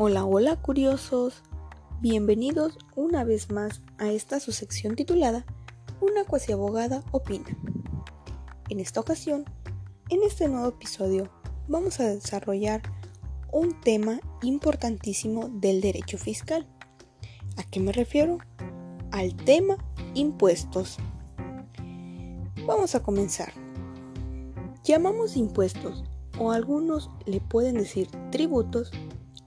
Hola, hola curiosos. Bienvenidos una vez más a esta su sección titulada Una cuasi abogada opina. En esta ocasión, en este nuevo episodio, vamos a desarrollar un tema importantísimo del derecho fiscal. ¿A qué me refiero? Al tema impuestos. Vamos a comenzar. Llamamos impuestos, o algunos le pueden decir tributos,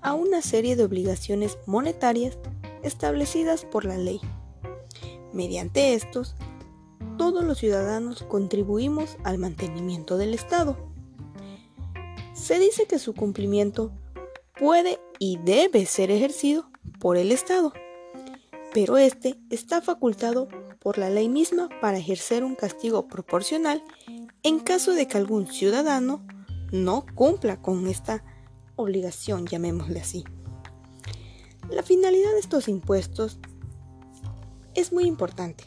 a una serie de obligaciones monetarias establecidas por la ley. Mediante estos, todos los ciudadanos contribuimos al mantenimiento del Estado. Se dice que su cumplimiento puede y debe ser ejercido por el Estado, pero este está facultado por la ley misma para ejercer un castigo proporcional en caso de que algún ciudadano no cumpla con esta obligación, llamémosle así. La finalidad de estos impuestos es muy importante.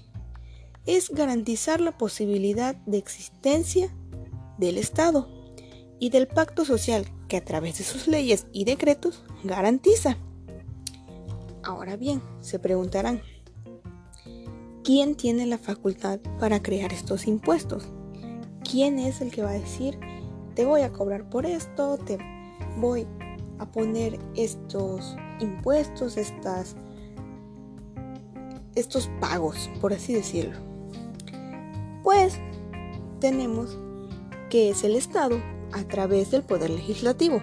Es garantizar la posibilidad de existencia del Estado y del pacto social que a través de sus leyes y decretos garantiza. Ahora bien, se preguntarán, ¿quién tiene la facultad para crear estos impuestos? ¿Quién es el que va a decir, te voy a cobrar por esto, te voy a poner estos impuestos, estas, estos pagos, por así decirlo. Pues tenemos que es el Estado a través del Poder Legislativo,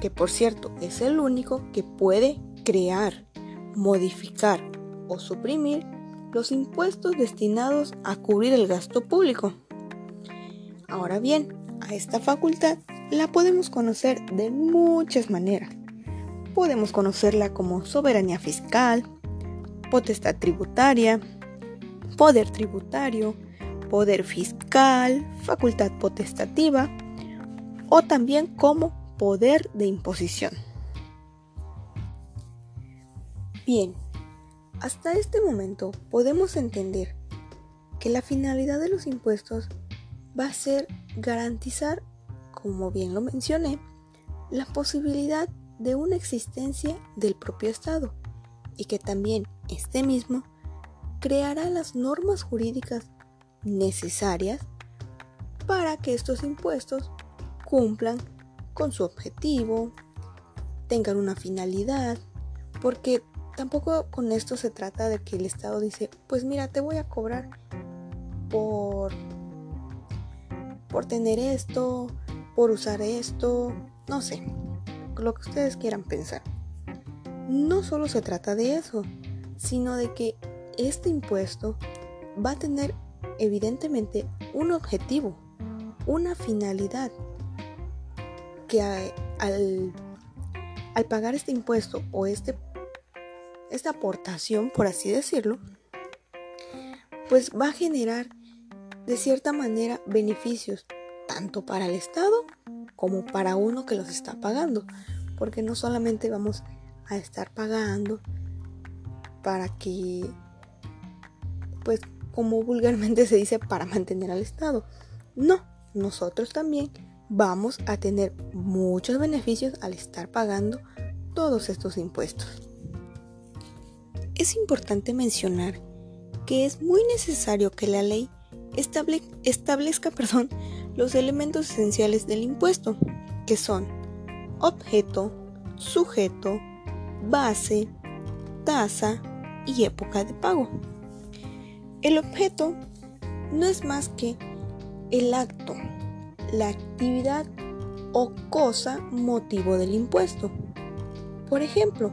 que por cierto es el único que puede crear, modificar o suprimir los impuestos destinados a cubrir el gasto público. Ahora bien, a esta facultad la podemos conocer de muchas maneras. Podemos conocerla como soberanía fiscal, potestad tributaria, poder tributario, poder fiscal, facultad potestativa o también como poder de imposición. Bien, hasta este momento podemos entender que la finalidad de los impuestos va a ser garantizar como bien lo mencioné, la posibilidad de una existencia del propio Estado y que también este mismo creará las normas jurídicas necesarias para que estos impuestos cumplan con su objetivo, tengan una finalidad, porque tampoco con esto se trata de que el Estado dice, pues mira, te voy a cobrar por por tener esto, por usar esto, no sé, lo que ustedes quieran pensar. No solo se trata de eso, sino de que este impuesto va a tener evidentemente un objetivo, una finalidad, que al, al pagar este impuesto o este, esta aportación, por así decirlo, pues va a generar de cierta manera beneficios tanto para el Estado como para uno que los está pagando, porque no solamente vamos a estar pagando para que, pues como vulgarmente se dice, para mantener al Estado. No, nosotros también vamos a tener muchos beneficios al estar pagando todos estos impuestos. Es importante mencionar que es muy necesario que la ley establezca perdón, los elementos esenciales del impuesto, que son objeto, sujeto, base, tasa y época de pago. El objeto no es más que el acto, la actividad o cosa motivo del impuesto. Por ejemplo,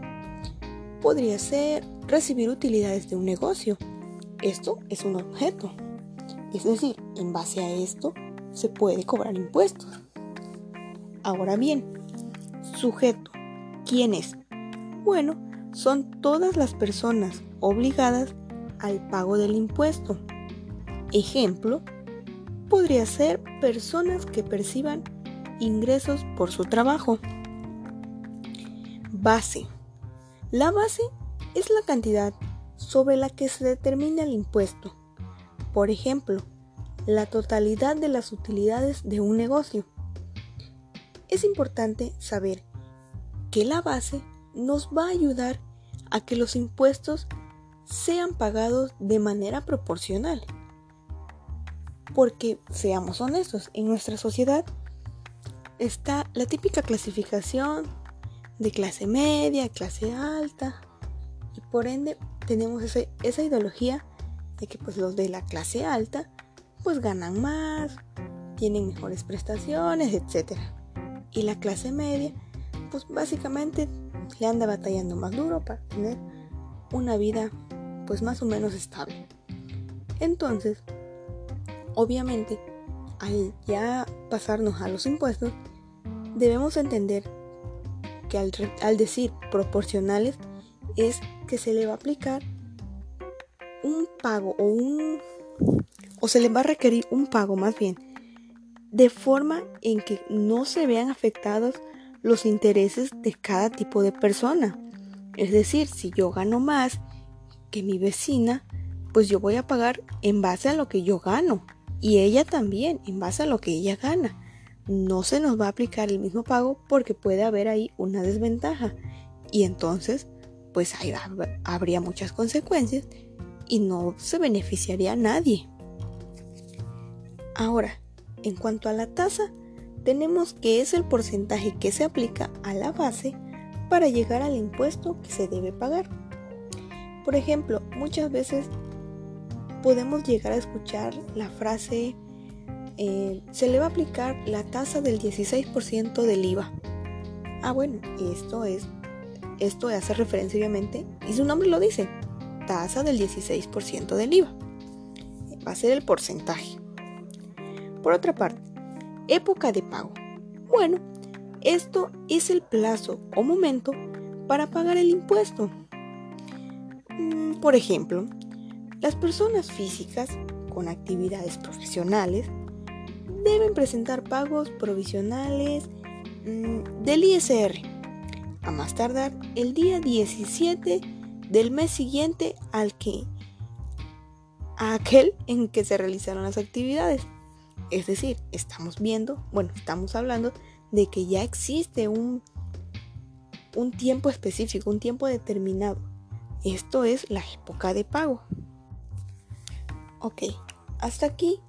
podría ser recibir utilidades de un negocio. Esto es un objeto. Es decir, en base a esto se puede cobrar impuestos. Ahora bien, sujeto, ¿quién es? Bueno, son todas las personas obligadas al pago del impuesto. Ejemplo, podría ser personas que perciban ingresos por su trabajo. Base. La base es la cantidad sobre la que se determina el impuesto. Por ejemplo, la totalidad de las utilidades de un negocio. Es importante saber que la base nos va a ayudar a que los impuestos sean pagados de manera proporcional. Porque, seamos honestos, en nuestra sociedad está la típica clasificación de clase media, clase alta, y por ende tenemos esa ideología de que pues los de la clase alta pues ganan más, tienen mejores prestaciones, etc. Y la clase media pues básicamente le anda batallando más duro para tener una vida pues más o menos estable. Entonces, obviamente, al ya pasarnos a los impuestos, debemos entender que al, al decir proporcionales es que se le va a aplicar un pago o un o se le va a requerir un pago más bien de forma en que no se vean afectados los intereses de cada tipo de persona. Es decir, si yo gano más que mi vecina, pues yo voy a pagar en base a lo que yo gano y ella también en base a lo que ella gana. No se nos va a aplicar el mismo pago porque puede haber ahí una desventaja y entonces pues ahí habría muchas consecuencias y no se beneficiaría a nadie. Ahora, en cuanto a la tasa, tenemos que es el porcentaje que se aplica a la base para llegar al impuesto que se debe pagar. Por ejemplo, muchas veces podemos llegar a escuchar la frase eh, se le va a aplicar la tasa del 16% del IVA. Ah, bueno, esto es esto hace referencia obviamente, y su nombre lo dice, tasa del 16% del IVA. Va a ser el porcentaje. Por otra parte, época de pago. Bueno, esto es el plazo o momento para pagar el impuesto. Mm, por ejemplo, las personas físicas con actividades profesionales deben presentar pagos provisionales mm, del ISR a más tardar el día 17 del mes siguiente al que a aquel en que se realizaron las actividades. Es decir, estamos viendo, bueno, estamos hablando de que ya existe un, un tiempo específico, un tiempo determinado. Esto es la época de pago. Ok, hasta aquí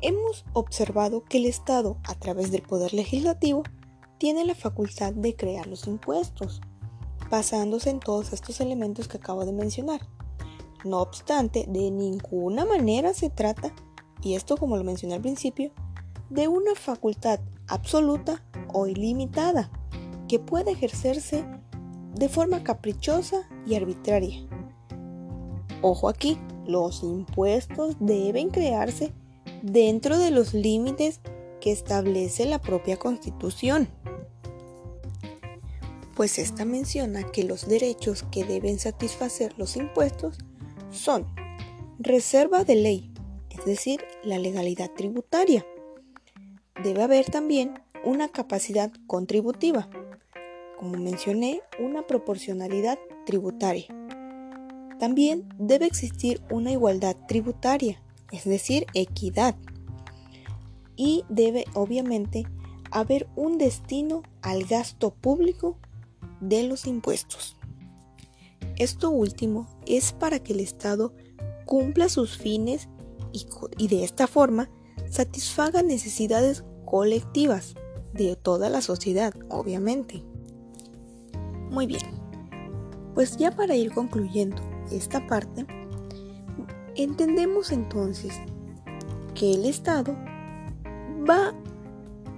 hemos observado que el Estado, a través del Poder Legislativo, tiene la facultad de crear los impuestos, basándose en todos estos elementos que acabo de mencionar. No obstante, de ninguna manera se trata y esto como lo mencioné al principio, de una facultad absoluta o ilimitada que puede ejercerse de forma caprichosa y arbitraria. Ojo aquí, los impuestos deben crearse dentro de los límites que establece la propia Constitución. Pues esta menciona que los derechos que deben satisfacer los impuestos son reserva de ley, es decir, la legalidad tributaria. Debe haber también una capacidad contributiva, como mencioné, una proporcionalidad tributaria. También debe existir una igualdad tributaria, es decir, equidad. Y debe obviamente haber un destino al gasto público de los impuestos. Esto último es para que el Estado cumpla sus fines y, de esta forma satisfaga necesidades colectivas de toda la sociedad, obviamente. Muy bien, pues ya para ir concluyendo esta parte, entendemos entonces que el Estado va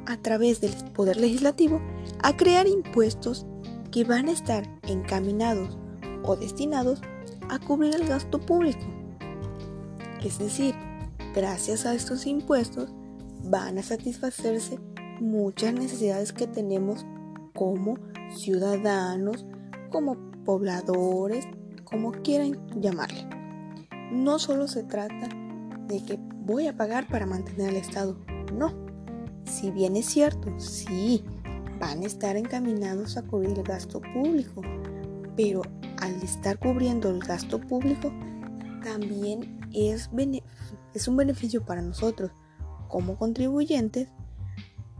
a través del poder legislativo a crear impuestos que van a estar encaminados o destinados a cubrir el gasto público es decir, gracias a estos impuestos van a satisfacerse muchas necesidades que tenemos como ciudadanos, como pobladores, como quieran llamarle. No solo se trata de que voy a pagar para mantener al Estado, no. Si bien es cierto, sí, van a estar encaminados a cubrir el gasto público, pero al estar cubriendo el gasto público, también es, es un beneficio para nosotros como contribuyentes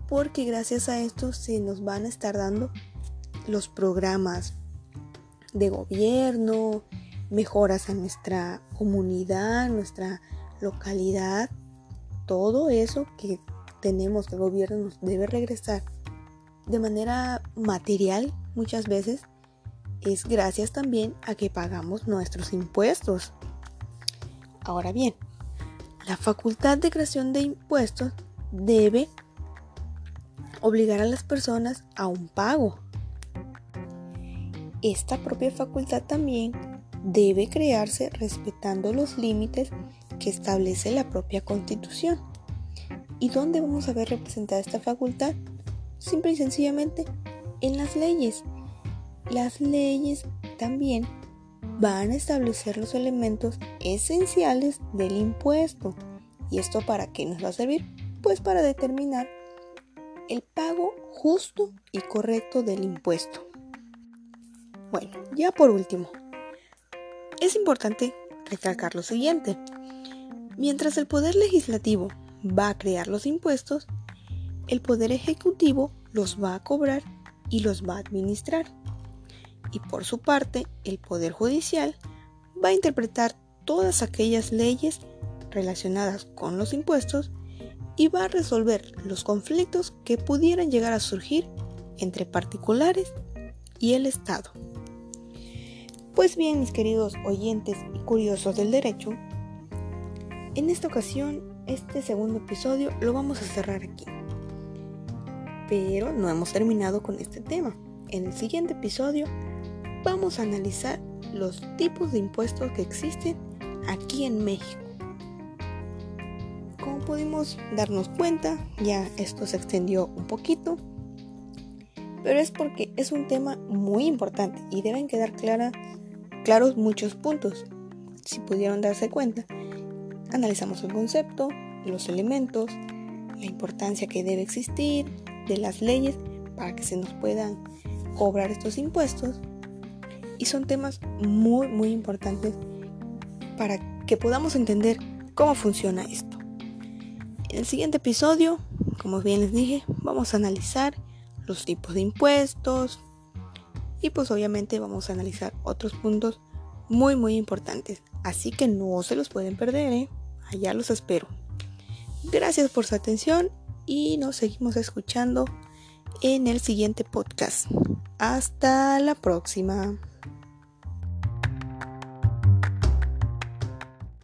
porque gracias a esto se nos van a estar dando los programas de gobierno, mejoras a nuestra comunidad, nuestra localidad, todo eso que tenemos que el gobierno nos debe regresar de manera material muchas veces es gracias también a que pagamos nuestros impuestos. Ahora bien, la facultad de creación de impuestos debe obligar a las personas a un pago. Esta propia facultad también debe crearse respetando los límites que establece la propia constitución. ¿Y dónde vamos a ver representada esta facultad? Simple y sencillamente en las leyes. Las leyes también van a establecer los elementos esenciales del impuesto. ¿Y esto para qué nos va a servir? Pues para determinar el pago justo y correcto del impuesto. Bueno, ya por último, es importante recalcar lo siguiente. Mientras el Poder Legislativo va a crear los impuestos, el Poder Ejecutivo los va a cobrar y los va a administrar. Y por su parte, el Poder Judicial va a interpretar todas aquellas leyes relacionadas con los impuestos y va a resolver los conflictos que pudieran llegar a surgir entre particulares y el Estado. Pues bien, mis queridos oyentes y curiosos del derecho, en esta ocasión, este segundo episodio lo vamos a cerrar aquí. Pero no hemos terminado con este tema. En el siguiente episodio vamos a analizar los tipos de impuestos que existen aquí en México pudimos darnos cuenta, ya esto se extendió un poquito, pero es porque es un tema muy importante y deben quedar claros muchos puntos. Si pudieron darse cuenta, analizamos el concepto, los elementos, la importancia que debe existir de las leyes para que se nos puedan cobrar estos impuestos. Y son temas muy, muy importantes para que podamos entender cómo funciona esto. En el siguiente episodio, como bien les dije, vamos a analizar los tipos de impuestos y pues obviamente vamos a analizar otros puntos muy muy importantes. Así que no se los pueden perder, ¿eh? Allá los espero. Gracias por su atención y nos seguimos escuchando en el siguiente podcast. Hasta la próxima.